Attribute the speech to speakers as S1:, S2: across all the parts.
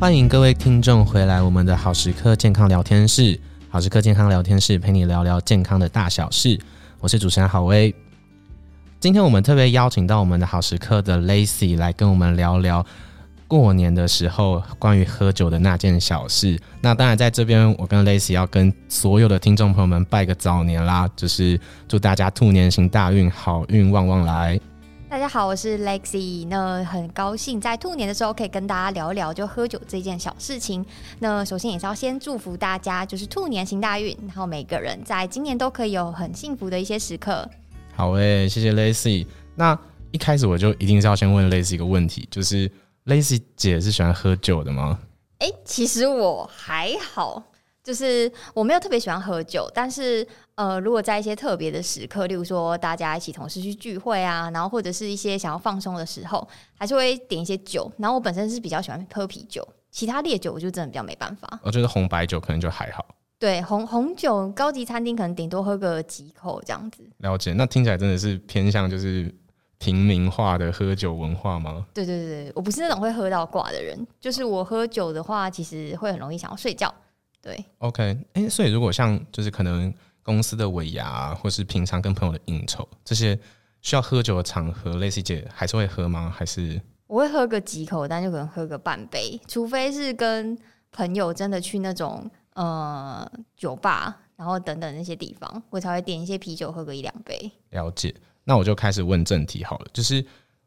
S1: 欢迎各位听众回来，我们的好时刻健康聊天室，好时刻健康聊天室陪你聊聊健康的大小事。我是主持人郝威，今天我们特别邀请到我们的好时刻的 Lacy 来跟我们聊聊过年的时候关于喝酒的那件小事。那当然，在这边我跟 Lacy 要跟所有的听众朋友们拜个早年啦，就是祝大家兔年行大运，好运旺旺来。
S2: 大家好，我是 Lexy，。那很高兴在兔年的时候可以跟大家聊一聊就喝酒这件小事情。那首先也是要先祝福大家，就是兔年行大运，然后每个人在今年都可以有很幸福的一些时刻。
S1: 好诶、欸，谢谢 Lexy。那一开始我就一定是要先问 Lexy 一个问题，就是 Lexy 姐是喜欢喝酒的吗？
S2: 哎、欸，其实我还好。就是我没有特别喜欢喝酒，但是呃，如果在一些特别的时刻，例如说大家一起同事去聚会啊，然后或者是一些想要放松的时候，还是会点一些酒。然后我本身是比较喜欢喝啤酒，其他烈酒我就真的比较没办法。
S1: 我觉得红白酒可能就还好。
S2: 对，红红酒高级餐厅可能顶多喝个几口这样子。
S1: 了解，那听起来真的是偏向就是平民化的喝酒文化吗？
S2: 对对对，我不是那种会喝到挂的人，就是我喝酒的话，其实会很容易想要睡觉。对
S1: ，OK，哎、欸，所以如果像就是可能公司的尾牙，或是平常跟朋友的应酬这些需要喝酒的场合，Lacy 姐还是会喝吗？还是
S2: 我会喝个几口，但就可能喝个半杯，除非是跟朋友真的去那种呃酒吧，然后等等那些地方，我才会点一些啤酒喝个一两杯。
S1: 了解，那我就开始问正题好了，就是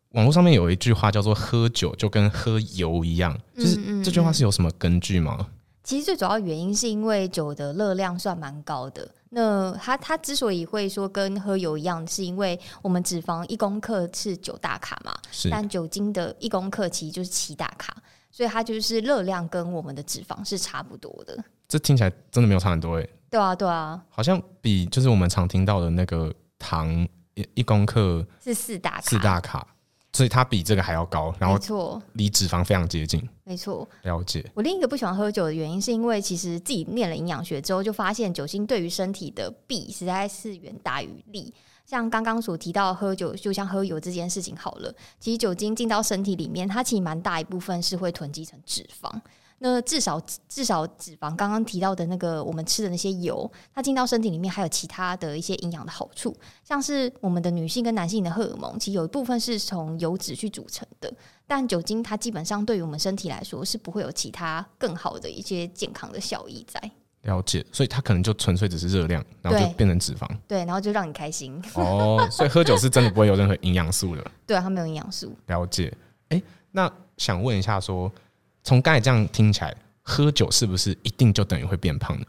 S1: 网络上面有一句话叫做“喝酒就跟喝油一样”，就是这句话是有什么根据吗？嗯嗯嗯
S2: 其实最主要原因是因为酒的热量算蛮高的。那它它之所以会说跟喝油一样，是因为我们脂肪一公克是九大卡嘛，但酒精的一公克其实就是七大卡，所以它就是热量跟我们的脂肪是差不多的。
S1: 这听起来真的没有差很多诶。
S2: 对啊，对啊。
S1: 好像比就是我们常听到的那个糖一一公克
S2: 是四大卡，
S1: 四大卡。所以它比这个还要高，然后错，离脂肪非常接近。
S2: 没错，
S1: 了解。
S2: 我另一个不喜欢喝酒的原因，是因为其实自己念了营养学之后，就发现酒精对于身体的弊实在是远大于利。像刚刚所提到喝酒就像喝油这件事情好了，其实酒精进到身体里面，它其实蛮大一部分是会囤积成脂肪。那至少至少脂肪，刚刚提到的那个我们吃的那些油，它进到身体里面还有其他的一些营养的好处，像是我们的女性跟男性的荷尔蒙，其实有一部分是从油脂去组成的。但酒精它基本上对于我们身体来说是不会有其他更好的一些健康的效益在。
S1: 了解，所以它可能就纯粹只是热量，然后就变成脂肪。
S2: 对，然后就让你开心。
S1: 哦，所以喝酒是真的不会有任何营养素的。
S2: 对啊，它没有营养素。
S1: 了解。哎、欸，那想问一下说。从刚才这样听起来，喝酒是不是一定就等于会变胖呢？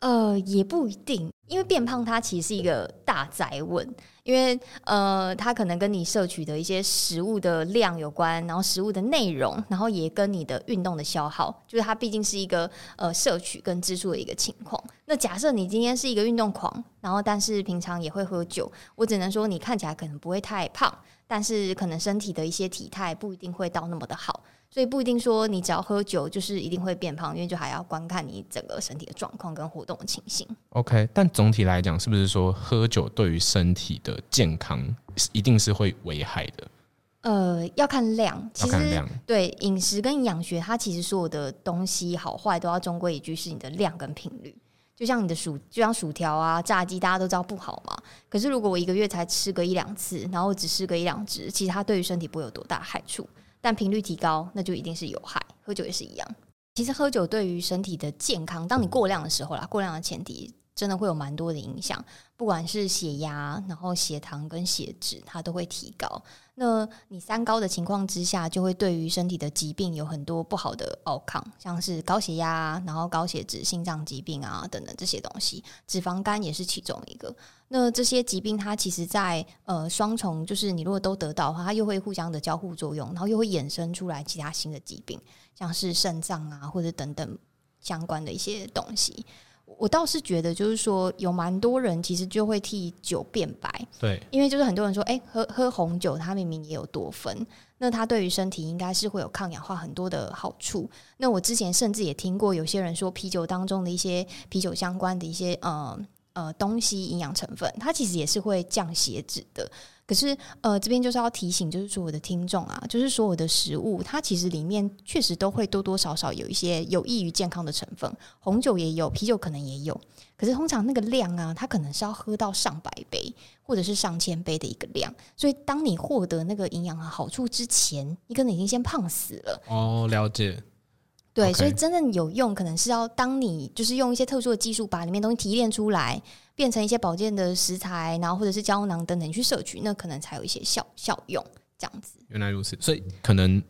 S2: 呃，也不一定，因为变胖它其实是一个大哉问，因为呃，它可能跟你摄取的一些食物的量有关，然后食物的内容，然后也跟你的运动的消耗，就是它毕竟是一个呃摄取跟支出的一个情况。那假设你今天是一个运动狂，然后但是平常也会喝酒，我只能说你看起来可能不会太胖，但是可能身体的一些体态不一定会到那么的好。所以不一定说你只要喝酒就是一定会变胖，因为就还要观看你整个身体的状况跟活动的情形。
S1: OK，但总体来讲，是不是说喝酒对于身体的健康一定是会危害的？
S2: 呃，要看量。其
S1: 实。
S2: 对，饮食跟营养学，它其实所有的东西好坏都要终归一句是你的量跟频率。就像你的薯，就像薯条啊、炸鸡，大家都知道不好嘛。可是如果我一个月才吃个一两次，然后只吃个一两只，其实它对于身体不会有多大害处。但频率提高，那就一定是有害。喝酒也是一样。其实喝酒对于身体的健康，当你过量的时候啦，过量的前提真的会有蛮多的影响。不管是血压，然后血糖跟血脂，它都会提高。那你三高的情况之下，就会对于身体的疾病有很多不好的暴抗像是高血压，然后高血脂、心脏疾病啊等等这些东西。脂肪肝也是其中一个。那这些疾病，它其实在呃双重，就是你如果都得到的话，它又会互相的交互作用，然后又会衍生出来其他新的疾病，像是肾脏啊或者等等相关的一些东西。我倒是觉得，就是说有蛮多人其实就会替酒变白，
S1: 对，
S2: 因为就是很多人说，哎、欸，喝喝红酒，它明明也有多酚，那它对于身体应该是会有抗氧化很多的好处。那我之前甚至也听过有些人说，啤酒当中的一些啤酒相关的一些呃呃东西营养成分，它其实也是会降血脂的。可是呃这边就是要提醒，就是说我的听众啊，就是说我的食物，它其实里面确实都会多多少少有一些有益于健康的成分，红酒也有，啤酒可能也有。可是通常那个量啊，它可能是要喝到上百杯或者是上千杯的一个量，所以当你获得那个营养的好处之前，你可能已经先胖死了。
S1: 哦，了解。对
S2: 所以真正有用，可能是要当你就是用一些特殊的技术把里面东西提炼出来，变成一些保健的食材，然后或者是胶囊等等你去摄取，那可能才有一些效效用。这样子。
S1: 原来如此，所以可能。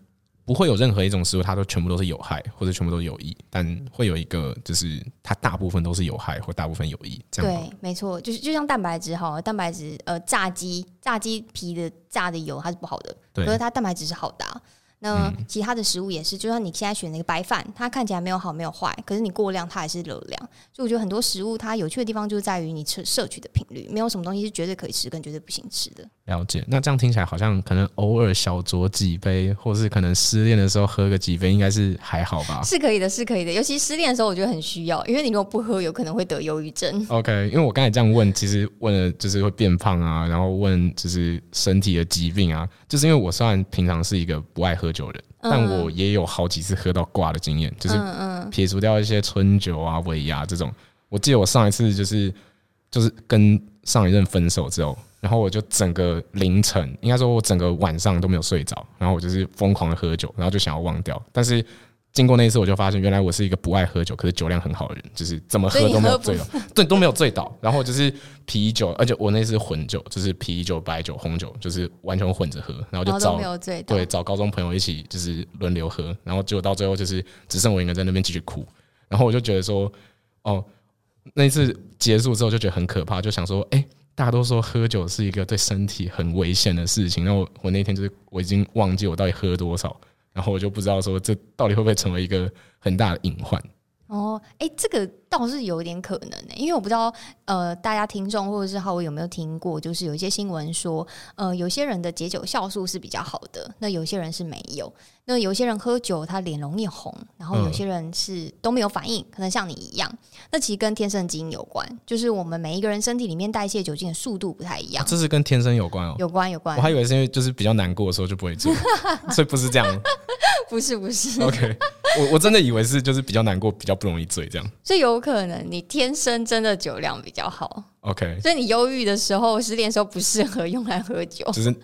S1: 不会有任何一种食物，它都全部都是有害，或者全部都是有益，但会有一个，就是它大部分都是有害，或大部分有益。这样
S2: 对，没错，就是就像蛋白质哈，蛋白质呃，炸鸡炸鸡皮的炸的油它是不好的，
S1: 对
S2: 可是它蛋白质是好的啊。那其他的食物也是，就像你现在选那个白饭，它看起来没有好没有坏，可是你过量它还是热量。所以我觉得很多食物它有趣的地方就是在于你吃摄取的频率，没有什么东西是绝对可以吃跟绝对不行吃的。
S1: 了解，那这样听起来好像可能偶尔小酌几杯，或是可能失恋的时候喝个几杯，应该是还好吧？
S2: 是可以的，是可以的。尤其失恋的时候，我觉得很需要，因为你如果不喝，有可能会得忧郁症。
S1: OK，因为我刚才这样问，其实问了就是会变胖啊，然后问就是身体的疾病啊，就是因为我虽然平常是一个不爱喝酒的人。但我也有好几次喝到挂的经验，就是撇除掉一些春酒啊、尾牙这种。我记得我上一次就是就是跟上一任分手之后，然后我就整个凌晨，应该说我整个晚上都没有睡着，然后我就是疯狂的喝酒，然后就想要忘掉，但是。经过那一次，我就发现原来我是一个不爱喝酒，可是酒量很好的人，就是怎么喝都没有醉倒，对，都没有醉倒。然后就是啤酒，而且我那次混酒，就是啤酒、白酒、红酒，就是完全混着喝。然后就找对找高中朋友一起，就是轮流喝。然后结果到最后就是只剩我一个人在那边继续哭。然后我就觉得说，哦，那一次结束之后就觉得很可怕，就想说，哎，大家都说喝酒是一个对身体很危险的事情。然后我那天就是我已经忘记我到底喝多少。然后我就不知道说这到底会不会成为一个很大的隐患。
S2: 哦，哎，这个倒是有点可能的，因为我不知道，呃，大家听众或者是浩威有没有听过，就是有一些新闻说，呃，有些人的解酒酵素是比较好的，那有些人是没有，那有些人喝酒他脸容易红，然后有些人是都没有反应，可能像你一样，那其实跟天生基因有关，就是我们每一个人身体里面代谢酒精的速度不太一样，
S1: 这是跟天生有关哦，
S2: 有关有关，
S1: 我还以为是因为就是比较难过的时候就不会醉，所以不是这样，
S2: 不是不是
S1: ，OK。我我真的以为是就是比较难过，比较不容易醉这样。
S2: 所以有可能你天生真的酒量比较好。
S1: OK。
S2: 所以你忧郁的时候、失恋的时候不适合用来喝酒，
S1: 只是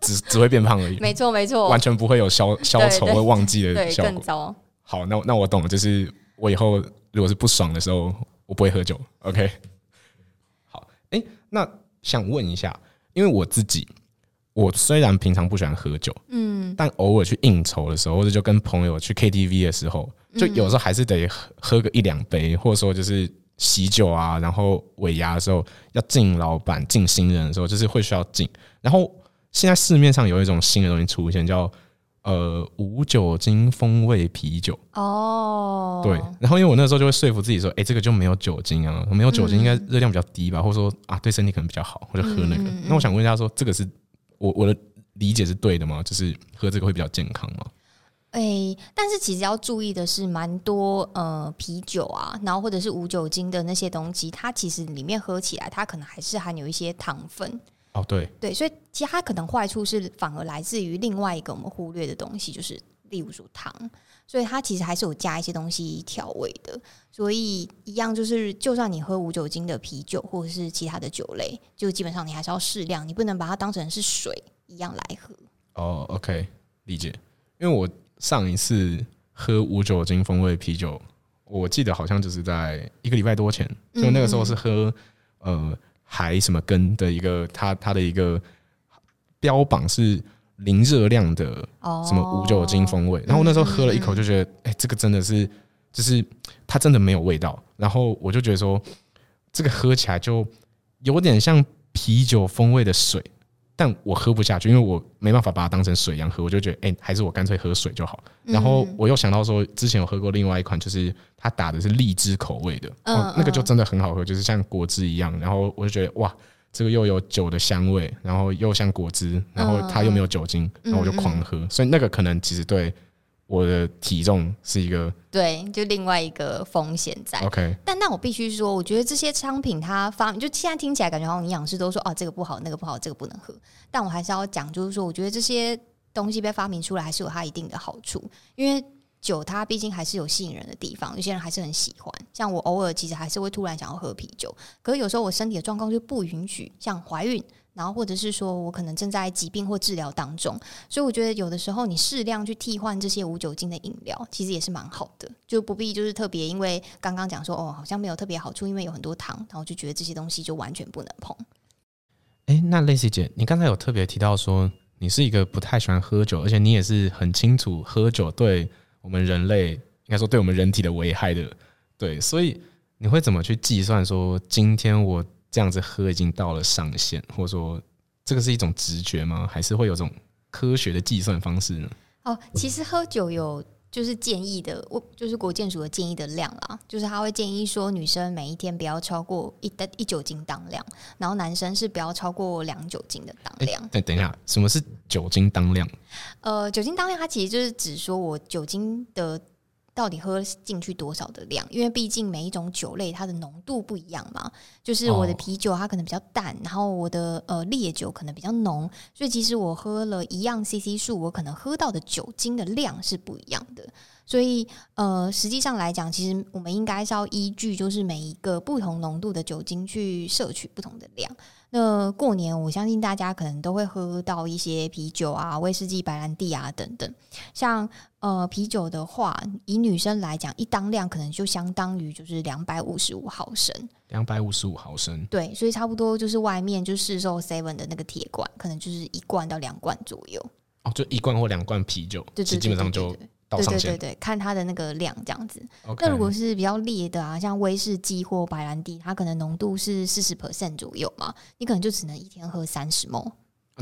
S1: 只只会变胖而已。
S2: 没错没错，
S1: 完全不会有消消愁会忘记的效果。
S2: 对，更糟。
S1: 好，那那我懂了，就是我以后如果是不爽的时候，我不会喝酒。OK。好，哎、欸，那想问一下，因为我自己。我虽然平常不喜欢喝酒，嗯，但偶尔去应酬的时候，或者就跟朋友去 KTV 的时候，就有时候还是得喝喝个一两杯，或者说就是喜酒啊，然后尾牙的时候要敬老板、敬新人的时候，就是会需要敬。然后现在市面上有一种新的东西出现，叫呃无酒精风味啤酒。哦，对。然后因为我那时候就会说服自己说，哎，这个就没有酒精啊，没有酒精应该热量比较低吧，或者说啊对身体可能比较好，我就喝那个。那我想问一下，说这个是？我我的理解是对的吗？就是喝这个会比较健康吗？
S2: 哎、欸，但是其实要注意的是，蛮多呃啤酒啊，然后或者是无酒精的那些东西，它其实里面喝起来，它可能还是含有一些糖分。
S1: 哦，对对，
S2: 所以其实它可能坏处是反而来自于另外一个我们忽略的东西，就是例如说糖。所以它其实还是有加一些东西调味的，所以一样就是，就算你喝无酒精的啤酒或者是其他的酒类，就基本上你还是要适量，你不能把它当成是水一样来喝。
S1: 哦，OK，理解。因为我上一次喝无酒精风味啤酒，我记得好像就是在一个礼拜多前，就那个时候是喝呃海什么根的一个，它它的一个标榜是。零热量的什么无酒精风味，然后我那时候喝了一口就觉得，哎，这个真的是，就是它真的没有味道。然后我就觉得说，这个喝起来就有点像啤酒风味的水，但我喝不下去，因为我没办法把它当成水一样喝。我就觉得，哎，还是我干脆喝水就好。然后我又想到说，之前有喝过另外一款，就是它打的是荔枝口味的，那个就真的很好喝，就是像果汁一样。然后我就觉得，哇。这个又有酒的香味，然后又像果汁，然后它又没有酒精，然后我就狂喝。所以那个可能其实对我的体重是一个
S2: 对，就另外一个风险在。
S1: OK，
S2: 但那我必须说，我觉得这些商品它发就现在听起来感觉好像营养师都说哦，这个不好，那个不好，这个不能喝。但我还是要讲，就是说，我觉得这些东西被发明出来还是有它一定的好处，因为酒它毕竟还是有吸引人的地方，有些人还是很喜欢。像我偶尔其实还是会突然想要喝啤酒，可是有时候我身体的状况就不允许，像怀孕。然后，或者是说我可能正在疾病或治疗当中，所以我觉得有的时候你适量去替换这些无酒精的饮料，其实也是蛮好的，就不必就是特别因为刚刚讲说哦，好像没有特别好处，因为有很多糖，然后就觉得这些东西就完全不能碰。
S1: 哎，那 Lacy 姐，你刚才有特别提到说你是一个不太喜欢喝酒，而且你也是很清楚喝酒对我们人类，应该说对我们人体的危害的，对，所以你会怎么去计算说今天我？这样子喝已经到了上限，或者说这个是一种直觉吗？还是会有种科学的计算方式呢？
S2: 哦，其实喝酒有就是建议的，我就是国建署的建议的量啦，就是他会建议说女生每一天不要超过一的一酒精当量，然后男生是不要超过两酒精的当量。
S1: 等等一下，什么是酒精当量？
S2: 呃，酒精当量它其实就是指说我酒精的。到底喝进去多少的量？因为毕竟每一种酒类它的浓度不一样嘛。就是我的啤酒它可能比较淡，然后我的呃烈酒可能比较浓，所以其实我喝了一样 CC 数，我可能喝到的酒精的量是不一样的。所以呃，实际上来讲，其实我们应该是要依据就是每一个不同浓度的酒精去摄取不同的量。那过年，我相信大家可能都会喝到一些啤酒啊、威士忌、白兰地啊等等。像呃啤酒的话，以女生来讲，一当量可能就相当于就是两百五十五毫升。
S1: 两百五十五毫升。
S2: 对，所以差不多就是外面就市售 seven 的那个铁罐，可能就是一罐到两罐左右。
S1: 哦，就一罐或两罐啤酒，对，对，对，对，对，对，基本上就。
S2: 对对对对，看它的那个量这样子。那如果是比较烈的啊，像威士忌或白兰地，它可能浓度是四十 percent 左右嘛，你可能就只能一天喝三十 ml。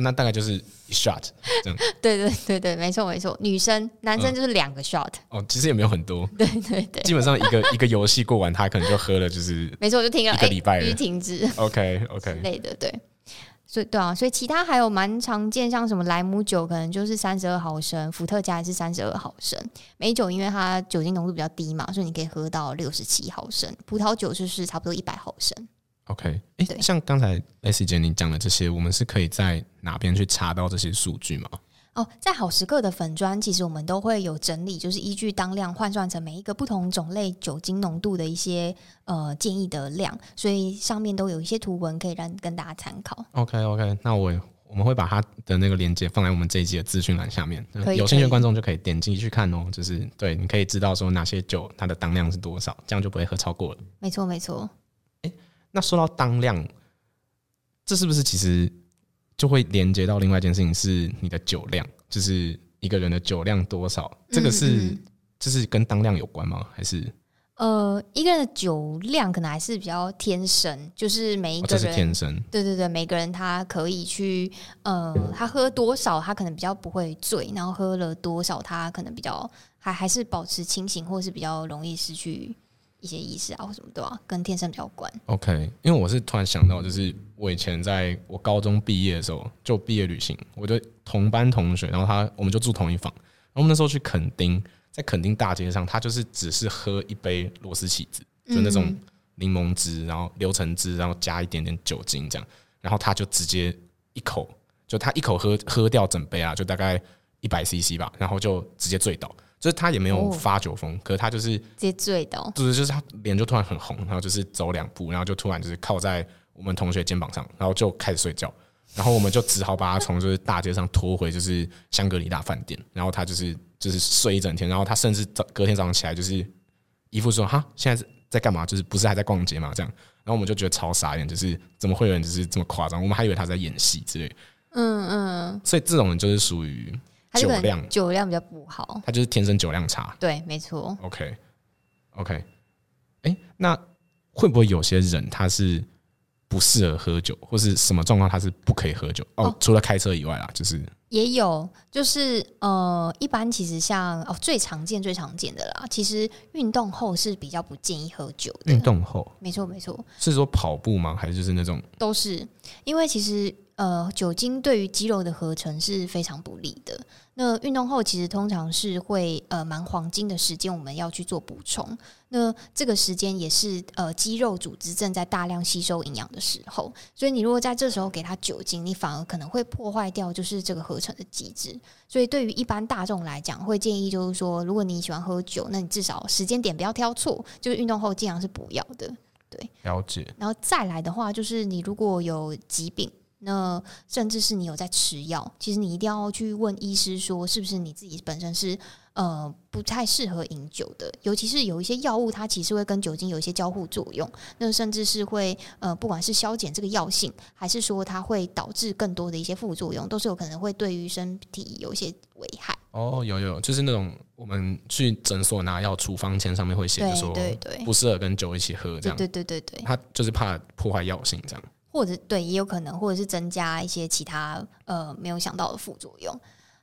S1: 那大概就是一 shot 这样。
S2: 对对对对，没错没错。女生、男生就是两个 shot。
S1: 哦，其实也没有很多。
S2: 对对对，
S1: 基本上一个 一个游戏过完，他可能就喝了，就是
S2: 没错，就停了
S1: 一个礼拜了，
S2: 就停止。
S1: OK OK，
S2: 类的对。所以对啊，所以其他还有蛮常见，像什么莱姆酒，可能就是三十二毫升，伏特加也是三十二毫升。美酒因为它酒精浓度比较低嘛，所以你可以喝到六十七毫升。葡萄酒就是差不多一百毫升。
S1: OK，哎、欸，像刚才 Lacy 姐你讲的这些，我们是可以在哪边去查到这些数据吗？
S2: 哦，在好时刻的粉砖，其实我们都会有整理，就是依据当量换算成每一个不同种类酒精浓度的一些呃建议的量，所以上面都有一些图文可以让跟大家参考。
S1: OK OK，那我我们会把它的那个链接放在我们这一集的资讯栏下面，有兴趣的观众就可以点进去看哦。就是对，你可以知道说哪些酒它的当量是多少，这样就不会喝超过了。
S2: 没错没错。
S1: 哎，那说到当量，这是不是其实？就会连接到另外一件事情，是你的酒量，就是一个人的酒量多少，这个是嗯嗯就是跟当量有关吗？还是
S2: 呃，一个人的酒量可能还是比较天生，就是每一个天生，对对对，每个人他可以去呃，他喝多少他可能比较不会醉，然后喝了多少他可能比较还还是保持清醒，或是比较容易失去。一些仪式啊，或什么的啊，跟天生比较关。
S1: OK，因为我是突然想到，就是我以前在我高中毕业的时候，就毕业旅行，我就同班同学，然后他我们就住同一房，然后我们那时候去垦丁，在垦丁大街上，他就是只是喝一杯螺丝起子，就那种柠檬汁，然后流橙汁，然后加一点点酒精这样，然后他就直接一口，就他一口喝喝掉整杯啊，就大概一百 CC 吧，然后就直接醉倒。就是他也没有发酒疯，哦、可是他就是直
S2: 接醉倒，
S1: 就是就是他脸就突然很红，然后就是走两步，然后就突然就是靠在我们同学肩膀上，然后就开始睡觉，然后我们就只好把他从就是大街上拖回就是香格里拉饭店，然后他就是就是睡一整天，然后他甚至早隔天早上起来就是一副说哈现在是在干嘛，就是不是还在逛街嘛这样，然后我们就觉得超傻眼，就是怎么会有人就是这么夸张，我们还以为他在演戏之类，嗯嗯，所以这种人就是属于。酒量
S2: 酒量比较不好，
S1: 他就是天生酒量差。
S2: 对，没错。
S1: OK，OK，哎，那会不会有些人他是不适合喝酒，或是什么状况他是不可以喝酒？哦，哦，除了开车以外啦，就是
S2: 也有，就是呃，一般其实像哦，最常见、最常见的啦，其实运动后是比较不建议喝酒的。
S1: 运动后，
S2: 没错，没错，
S1: 是说跑步吗？还是就是那种？
S2: 都是，因为其实。呃，酒精对于肌肉的合成是非常不利的。那运动后其实通常是会呃蛮黄金的时间，我们要去做补充。那这个时间也是呃肌肉组织正在大量吸收营养的时候，所以你如果在这时候给它酒精，你反而可能会破坏掉就是这个合成的机制。所以对于一般大众来讲，会建议就是说，如果你喜欢喝酒，那你至少时间点不要挑错，就是运动后尽量是不要的。对，
S1: 了解。
S2: 然后再来的话，就是你如果有疾病。那甚至是你有在吃药，其实你一定要去问医师说，是不是你自己本身是呃不太适合饮酒的，尤其是有一些药物，它其实会跟酒精有一些交互作用，那甚至是会呃不管是消减这个药性，还是说它会导致更多的一些副作用，都是有可能会对于身体有一些危害。
S1: 哦，有有，就是那种我们去诊所拿药处方签上面会写着说，对对对，不适合跟酒一起喝这样，
S2: 对对对对对，
S1: 它就是怕破坏药性这样。
S2: 或者对，也有可能，或者是增加一些其他呃没有想到的副作用。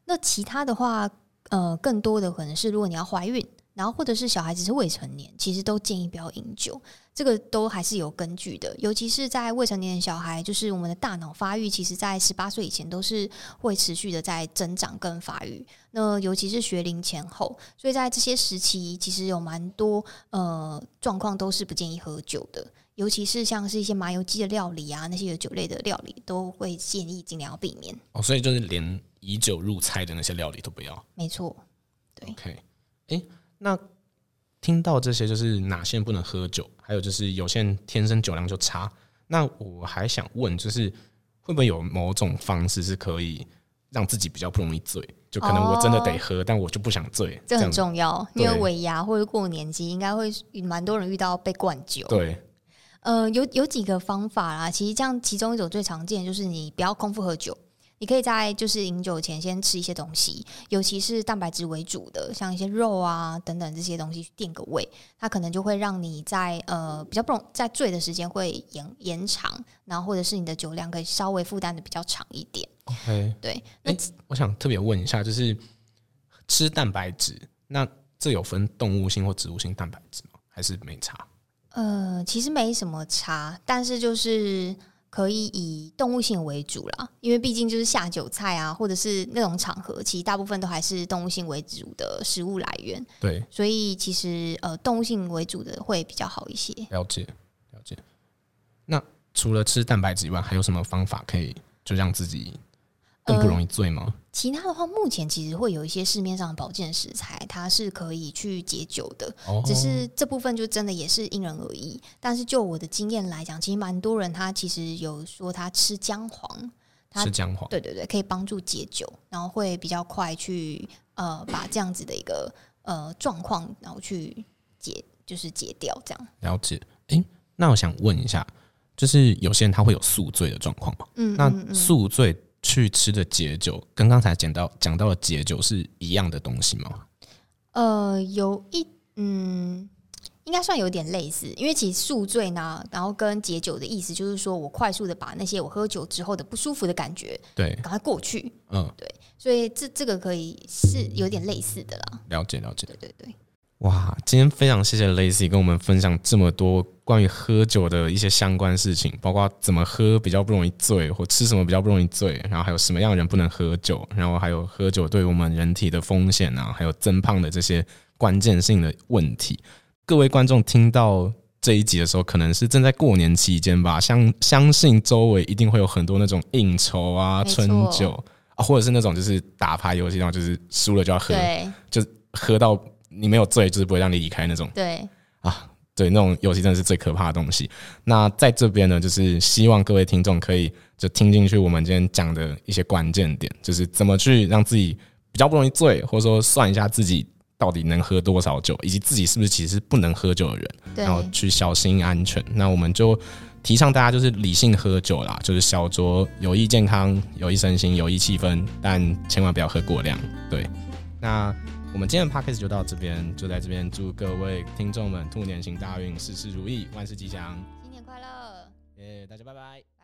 S2: 那其他的话，呃，更多的可能是如果你要怀孕，然后或者是小孩子是未成年，其实都建议不要饮酒。这个都还是有根据的，尤其是在未成年的小孩，就是我们的大脑发育，其实在十八岁以前都是会持续的在增长跟发育。那尤其是学龄前后，所以在这些时期，其实有蛮多呃状况都是不建议喝酒的。尤其是像是一些麻油鸡的料理啊，那些有酒类的料理，都会建议尽量要避免。
S1: 哦，所以就是连以酒入菜的那些料理都不要。
S2: 没错，对。
S1: OK，哎、欸，那听到这些，就是哪些人不能喝酒，还有就是有些人天生酒量就差。那我还想问，就是会不会有某种方式是可以让自己比较不容易醉？就可能我真的得喝，哦、但我就不想醉。
S2: 这很重要，因为尾牙或者过年期，应该会蛮多人遇到被灌酒。
S1: 对。
S2: 呃，有有几个方法啦。其实这样，其中一种最常见就是你不要空腹喝酒，你可以在就是饮酒前先吃一些东西，尤其是蛋白质为主的，像一些肉啊等等这些东西去垫个胃，它可能就会让你在呃比较不容在醉的时间会延延长，然后或者是你的酒量可以稍微负担的比较长一点。
S1: OK，
S2: 对。
S1: 那、欸、我想特别问一下，就是吃蛋白质，那这有分动物性或植物性蛋白质吗？还是没差？
S2: 呃，其实没什么差，但是就是可以以动物性为主啦，因为毕竟就是下酒菜啊，或者是那种场合，其实大部分都还是动物性为主的食物来源。
S1: 对，
S2: 所以其实呃，动物性为主的会比较好一些。
S1: 了解，了解。那除了吃蛋白质以外，还有什么方法可以就让自己更不容易醉吗？呃
S2: 其他的话，目前其实会有一些市面上的保健食材，它是可以去解酒的。哦、只是这部分就真的也是因人而异。但是就我的经验来讲，其实蛮多人他其实有说他吃姜黄，他
S1: 吃姜黄，
S2: 对对对，可以帮助解酒，然后会比较快去呃把这样子的一个呃状况，然后去解就是解掉这样。
S1: 了解。诶，那我想问一下，就是有些人他会有宿醉的状况吗？嗯，那宿醉。去吃的解酒跟刚才讲到讲到的解酒是一样的东西吗？
S2: 呃，有一嗯，应该算有点类似，因为其实宿醉呢，然后跟解酒的意思就是说我快速的把那些我喝酒之后的不舒服的感觉，
S1: 对，
S2: 赶快过去。
S1: 嗯，
S2: 对，所以这这个可以是有点类似的啦。
S1: 了解，了解，
S2: 对对对。
S1: 哇，今天非常谢谢 Lacy 跟我们分享这么多关于喝酒的一些相关事情，包括怎么喝比较不容易醉，或吃什么比较不容易醉，然后还有什么样的人不能喝酒，然后还有喝酒对我们人体的风险啊，还有增胖的这些关键性的问题。各位观众听到这一集的时候，可能是正在过年期间吧，相相信周围一定会有很多那种应酬啊、春酒啊，或者是那种就是打牌游戏，然后就是输了就要喝，就喝到。你没有醉，就是不会让你离开那种。
S2: 对
S1: 啊，对，那种游戏真的是最可怕的东西。那在这边呢，就是希望各位听众可以就听进去我们今天讲的一些关键点，就是怎么去让自己比较不容易醉，或者说算一下自己到底能喝多少酒，以及自己是不是其实是不能喝酒的人，然后去小心安全。那我们就提倡大家就是理性喝酒啦，就是小酌有益健康，有益身心，有益气氛，但千万不要喝过量。对，那。我们今天的 podcast 就到这边，就在这边祝各位听众们兔年行大运，事事如意，万事吉祥，
S2: 新年快乐！
S1: 耶，大家拜拜。